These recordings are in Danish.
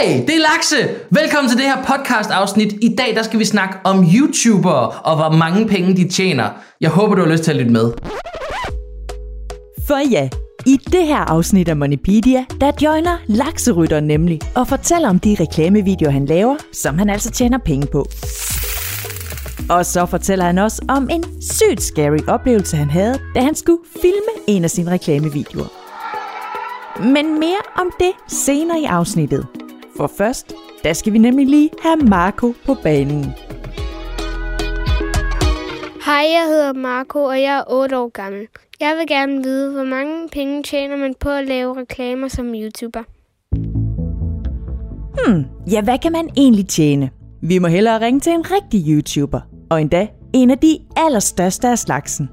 Hey, det er Lakse! Velkommen til det her podcast afsnit. I dag der skal vi snakke om YouTubere og hvor mange penge de tjener. Jeg håber, du har lyst til at lytte med. For ja, i det her afsnit af Moneypedia, der joiner Lakserytter nemlig og fortæller om de reklamevideoer, han laver, som han altså tjener penge på. Og så fortæller han også om en sygt scary oplevelse, han havde, da han skulle filme en af sine reklamevideoer. Men mere om det senere i afsnittet. For først, der skal vi nemlig lige have Marco på banen. Hej, jeg hedder Marco, og jeg er 8 år gammel. Jeg vil gerne vide, hvor mange penge tjener man på at lave reklamer som YouTuber? Hmm, ja, hvad kan man egentlig tjene? Vi må hellere ringe til en rigtig YouTuber, og endda en af de allerstørste af slagsen.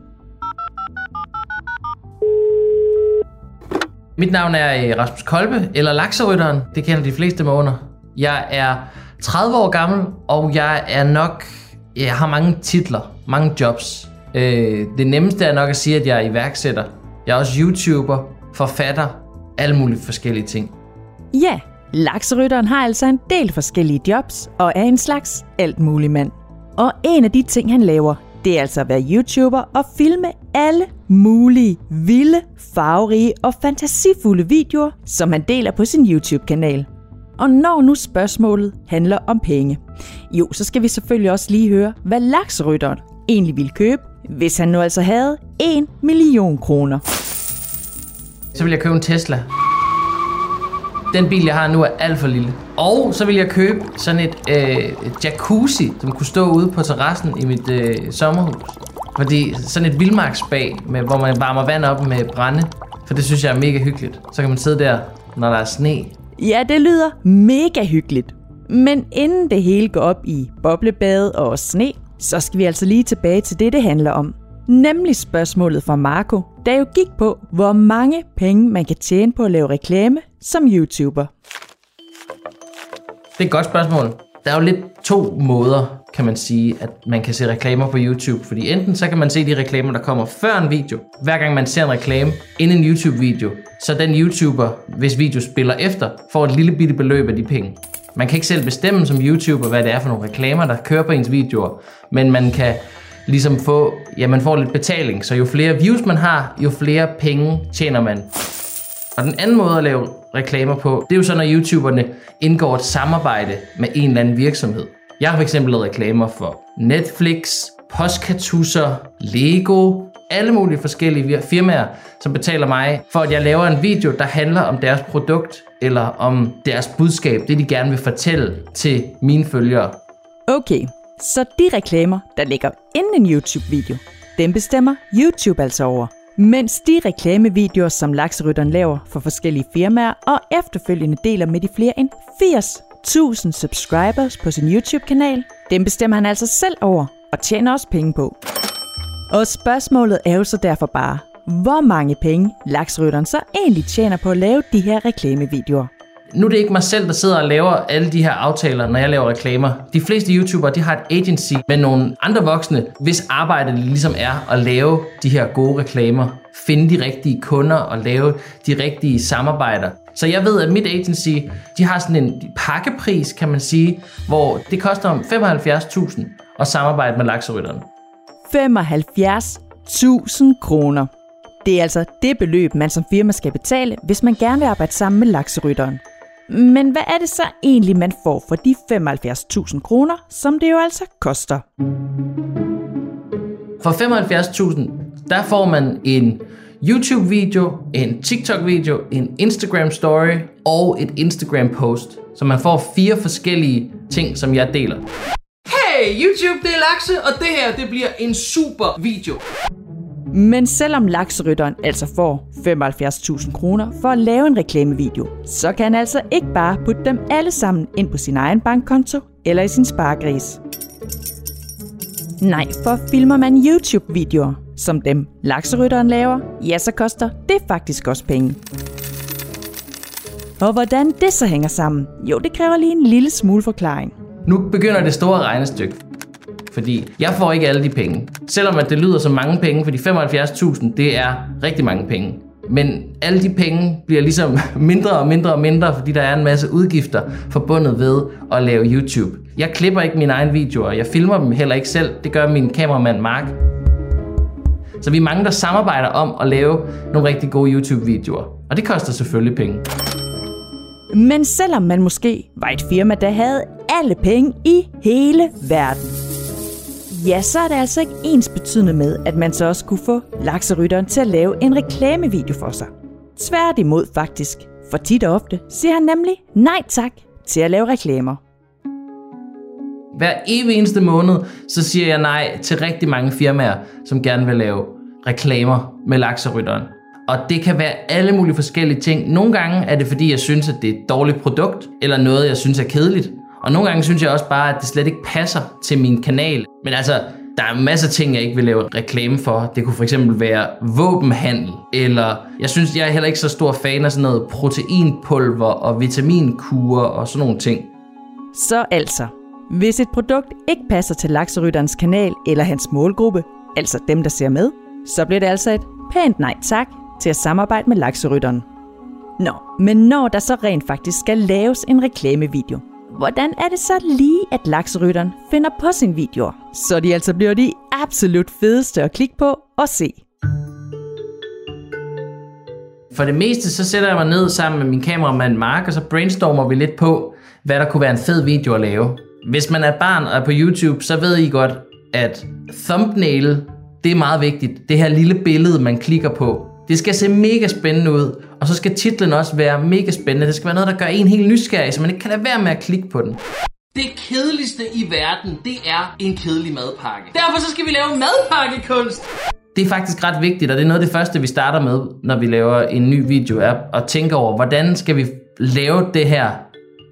Mit navn er øh, Rasmus Kolbe, eller Lakserytteren. Det kender de fleste mig under. Jeg er 30 år gammel, og jeg er nok... Jeg har mange titler, mange jobs. Øh, det nemmeste er nok at sige, at jeg er iværksætter. Jeg er også YouTuber, forfatter, alle mulige forskellige ting. Ja, lakserytteren har altså en del forskellige jobs og er en slags alt mulig mand. Og en af de ting, han laver, det er altså at være YouTuber og filme alle mulige vilde, farverige og fantasifulde videoer, som han deler på sin YouTube-kanal. Og når nu spørgsmålet handler om penge, jo, så skal vi selvfølgelig også lige høre, hvad laksrytteren egentlig ville købe, hvis han nu altså havde 1 million kroner. Så vil jeg købe en Tesla. Den bil, jeg har nu, er alt for lille. Og så vil jeg købe sådan et øh, jacuzzi, som kunne stå ude på terrassen i mit øh, sommerhus. Fordi sådan et vildmarksbag, med, hvor man varmer vand op med brænde. For det synes jeg er mega hyggeligt. Så kan man sidde der, når der er sne. Ja, det lyder mega hyggeligt. Men inden det hele går op i boblebade og sne, så skal vi altså lige tilbage til det, det handler om. Nemlig spørgsmålet fra Marco, der jo gik på, hvor mange penge man kan tjene på at lave reklame som YouTuber. Det er et godt spørgsmål. Der er jo lidt to måder, kan man sige, at man kan se reklamer på YouTube. Fordi enten så kan man se de reklamer, der kommer før en video. Hver gang man ser en reklame inden en YouTube-video, så den YouTuber, hvis video spiller efter, får et lille bitte beløb af de penge. Man kan ikke selv bestemme som YouTuber, hvad det er for nogle reklamer, der kører på ens videoer. Men man kan ligesom få, ja, man får lidt betaling. Så jo flere views man har, jo flere penge tjener man. Og den anden måde at lave reklamer på, det er jo så, når YouTuberne indgår et samarbejde med en eller anden virksomhed. Jeg har for eksempel lavet reklamer for Netflix, Postkatusser, Lego, alle mulige forskellige firmaer, som betaler mig for, at jeg laver en video, der handler om deres produkt eller om deres budskab, det de gerne vil fortælle til mine følgere. Okay, så de reklamer, der ligger inden en YouTube-video, dem bestemmer YouTube altså over. Mens de reklamevideoer, som lakserytteren laver for forskellige firmaer og efterfølgende deler med de flere end 80.000 subscribers på sin YouTube-kanal, dem bestemmer han altså selv over og tjener også penge på. Og spørgsmålet er jo så derfor bare, hvor mange penge lakserytteren så egentlig tjener på at lave de her reklamevideoer. Nu er det ikke mig selv, der sidder og laver alle de her aftaler, når jeg laver reklamer. De fleste YouTubere, de har et agency med nogle andre voksne, hvis arbejde det ligesom er at lave de her gode reklamer. Finde de rigtige kunder og lave de rigtige samarbejder. Så jeg ved, at mit agency, de har sådan en pakkepris, kan man sige, hvor det koster om 75.000 at samarbejde med lakserytteren. 75.000 kroner. Det er altså det beløb, man som firma skal betale, hvis man gerne vil arbejde sammen med lakserytteren. Men hvad er det så egentlig, man får for de 75.000 kroner, som det jo altså koster? For 75.000, der får man en YouTube-video, en TikTok-video, en Instagram-story og et Instagram-post. Så man får fire forskellige ting, som jeg deler. Hey YouTube, det er Lakse, og det her det bliver en super video. Men selvom lakserytteren altså får 75.000 kroner for at lave en reklamevideo, så kan han altså ikke bare putte dem alle sammen ind på sin egen bankkonto eller i sin sparegris. Nej, for filmer man YouTube-videoer, som dem lakserytteren laver, ja, så koster det faktisk også penge. Og hvordan det så hænger sammen, jo, det kræver lige en lille smule forklaring. Nu begynder det store regnestykke. Fordi jeg får ikke alle de penge. Selvom at det lyder som mange penge, fordi 75.000, det er rigtig mange penge. men alle de penge bliver ligesom mindre og mindre og mindre, fordi der er en masse udgifter forbundet ved at lave YouTube. Jeg klipper ikke mine egne videoer, jeg filmer dem heller ikke selv. Det gør min kameramand Mark. Så vi er mange, der samarbejder om at lave nogle rigtig gode YouTube-videoer. Og det koster selvfølgelig penge. Men selvom man måske var et firma, der havde alle penge i hele verden, ja, så er det altså ikke ens betydende med, at man så også kunne få lakserytteren til at lave en reklamevideo for sig. Tværtimod faktisk, for tit og ofte siger han nemlig nej tak til at lave reklamer. Hver evig eneste måned, så siger jeg nej til rigtig mange firmaer, som gerne vil lave reklamer med lakserytteren. Og det kan være alle mulige forskellige ting. Nogle gange er det fordi, jeg synes, at det er et dårligt produkt, eller noget, jeg synes er kedeligt. Og nogle gange synes jeg også bare, at det slet ikke passer til min kanal. Men altså, der er masser af ting, jeg ikke vil lave reklame for. Det kunne for eksempel være våbenhandel, eller jeg synes, jeg er heller ikke så stor fan af sådan noget proteinpulver og vitaminkurer og sådan nogle ting. Så altså, hvis et produkt ikke passer til lakserytterens kanal eller hans målgruppe, altså dem, der ser med, så bliver det altså et pænt nej tak til at samarbejde med lakserytteren. Nå, men når der så rent faktisk skal laves en reklamevideo, hvordan er det så lige, at lakserytteren finder på sin videoer, så de altså bliver de absolut fedeste at klikke på og se? For det meste, så sætter jeg mig ned sammen med min kameramand Mark, og så brainstormer vi lidt på, hvad der kunne være en fed video at lave. Hvis man er barn og er på YouTube, så ved I godt, at thumbnail, det er meget vigtigt. Det her lille billede, man klikker på. Det skal se mega spændende ud, og så skal titlen også være mega spændende. Det skal være noget, der gør en helt nysgerrig, så man ikke kan lade være med at klikke på den. Det kedeligste i verden, det er en kedelig madpakke. Derfor så skal vi lave madpakkekunst. Det er faktisk ret vigtigt, og det er noget af det første, vi starter med, når vi laver en ny video, er at tænke over, hvordan skal vi lave det her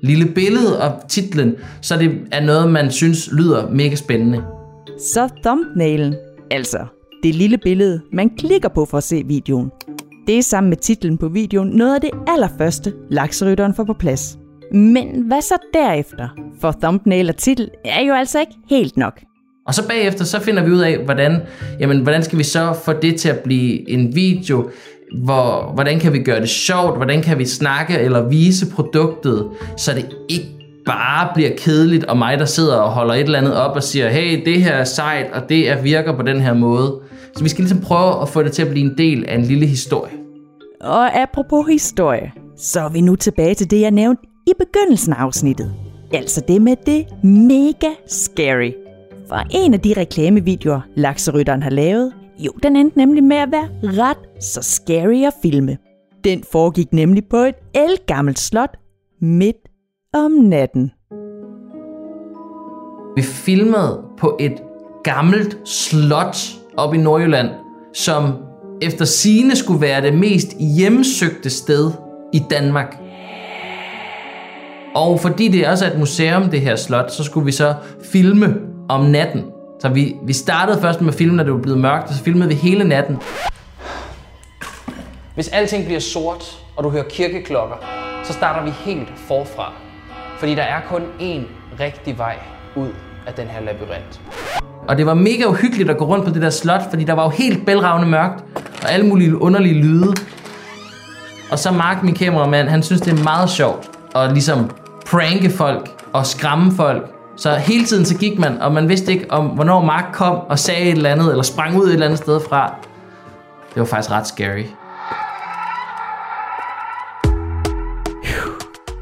lille billede og titlen, så det er noget, man synes lyder mega spændende. Så thumbnailen, altså det lille billede, man klikker på for at se videoen. Det er sammen med titlen på videoen noget af det allerførste, lakserytteren får på plads. Men hvad så derefter? For thumbnail og titel er jo altså ikke helt nok. Og så bagefter, så finder vi ud af, hvordan, jamen, hvordan skal vi så få det til at blive en video, hvor, hvordan kan vi gøre det sjovt, hvordan kan vi snakke eller vise produktet, så det ikke bare bliver kedeligt, og mig, der sidder og holder et eller andet op og siger, hey, det her er sejt, og det er virker på den her måde. Så vi skal ligesom prøve at få det til at blive en del af en lille historie. Og apropos historie, så er vi nu tilbage til det, jeg nævnte i begyndelsen af afsnittet. Altså det med det mega scary. For en af de reklamevideoer, lakserytteren har lavet, jo, den endte nemlig med at være ret så scary at filme. Den foregik nemlig på et elgammelt slot midt om natten. Vi filmede på et gammelt slot op i Nordjylland, som efter sine skulle være det mest hjemsøgte sted i Danmark. Og fordi det også er et museum, det her slot, så skulle vi så filme om natten. Så vi, vi startede først med at filme, når det var blevet mørkt, og så filmede vi hele natten. Hvis alting bliver sort, og du hører kirkeklokker, så starter vi helt forfra. Fordi der er kun én rigtig vej ud af den her labyrint. Og det var mega uhyggeligt at gå rundt på det der slot, fordi der var jo helt bælragende mørkt, og alle mulige underlige lyde. Og så Mark, min kameramand, han synes, det er meget sjovt at ligesom pranke folk og skræmme folk. Så hele tiden så gik man, og man vidste ikke, om hvornår Mark kom og sagde et eller andet, eller sprang ud et eller andet sted fra. Det var faktisk ret scary.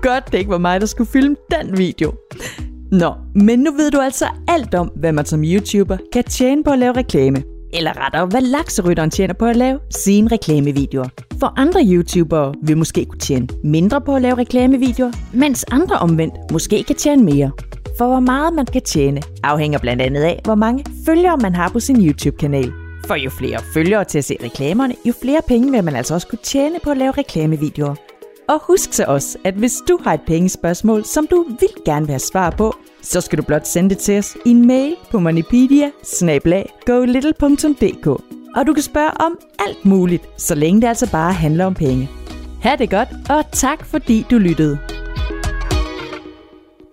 Godt, det ikke var mig, der skulle filme den video. Nå, men nu ved du altså alt om, hvad man som YouTuber kan tjene på at lave reklame. Eller rettere, hvad lakserytteren tjener på at lave sine reklamevideoer. For andre YouTubere vil måske kunne tjene mindre på at lave reklamevideoer, mens andre omvendt måske kan tjene mere. For hvor meget man kan tjene, afhænger blandt andet af, hvor mange følgere man har på sin YouTube-kanal. For jo flere følgere til at se reklamerne, jo flere penge vil man altså også kunne tjene på at lave reklamevideoer. Og husk så også, at hvis du har et pengespørgsmål, som du vil gerne vil have svar på, så skal du blot sende det til os i en mail på moneypedia Og du kan spørge om alt muligt, så længe det altså bare handler om penge. Ha' det godt, og tak fordi du lyttede.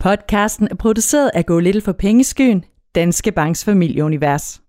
Podcasten er produceret af Go Little for Pengeskyen, Danske Banks familieunivers.